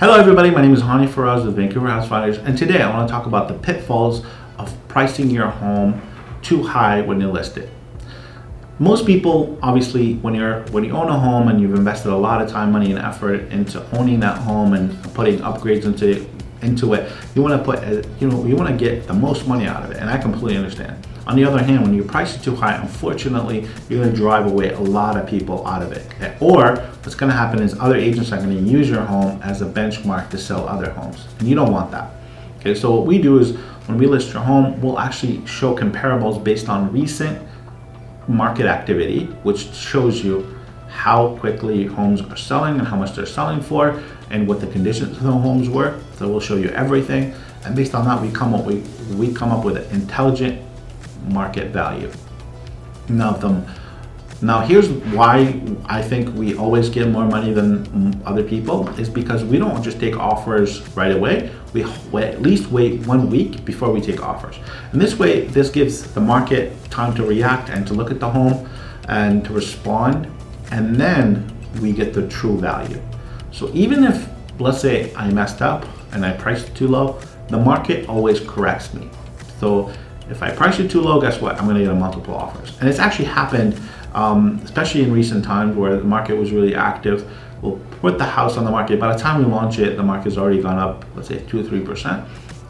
Hello, everybody. My name is Hani Faraz with Vancouver House Finders, and today I want to talk about the pitfalls of pricing your home too high when you list it. Most people, obviously, when you're when you own a home and you've invested a lot of time, money, and effort into owning that home and putting upgrades into it, into it, you want to put uh, you know you want to get the most money out of it, and I completely understand. On the other hand, when you price it too high, unfortunately, you're going to drive away a lot of people out of it. Or what's going to happen is other agents are going to use your home as a benchmark to sell other homes, and you don't want that. Okay, so what we do is when we list your home, we'll actually show comparables based on recent market activity, which shows you how quickly homes are selling and how much they're selling for and what the conditions of the homes were. So we'll show you everything. And based on that, we come up we, we come up with an intelligent market value. Now, the, now here's why I think we always get more money than other people is because we don't just take offers right away. We at least wait one week before we take offers. And this way, this gives the market time to react and to look at the home and to respond. And then we get the true value. So even if, let's say, I messed up and I priced it too low, the market always corrects me. So if I price it too low, guess what? I'm going to get a multiple offers. And it's actually happened, um, especially in recent times where the market was really active. We'll put the house on the market. By the time we launch it, the market's already gone up, let's say two or three percent.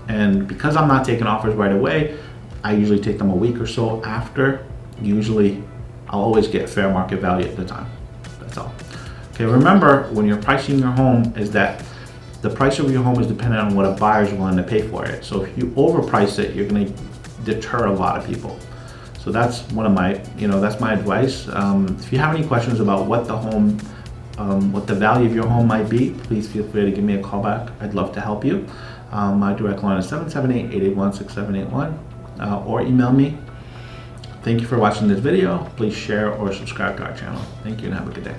And because I'm not taking offers right away, I usually take them a week or so after. Usually, I'll always get fair market value at the time. That's all. Okay, remember when you're pricing your home is that the price of your home is dependent on what a buyer is willing to pay for it. So if you overprice it, you're going to deter a lot of people. So that's one of my, you know, that's my advice. Um, if you have any questions about what the home, um, what the value of your home might be, please feel free to give me a call back. I'd love to help you. Um, my direct line is 778-881-6781 uh, or email me. Thank you for watching this video. Please share or subscribe to our channel. Thank you and have a good day.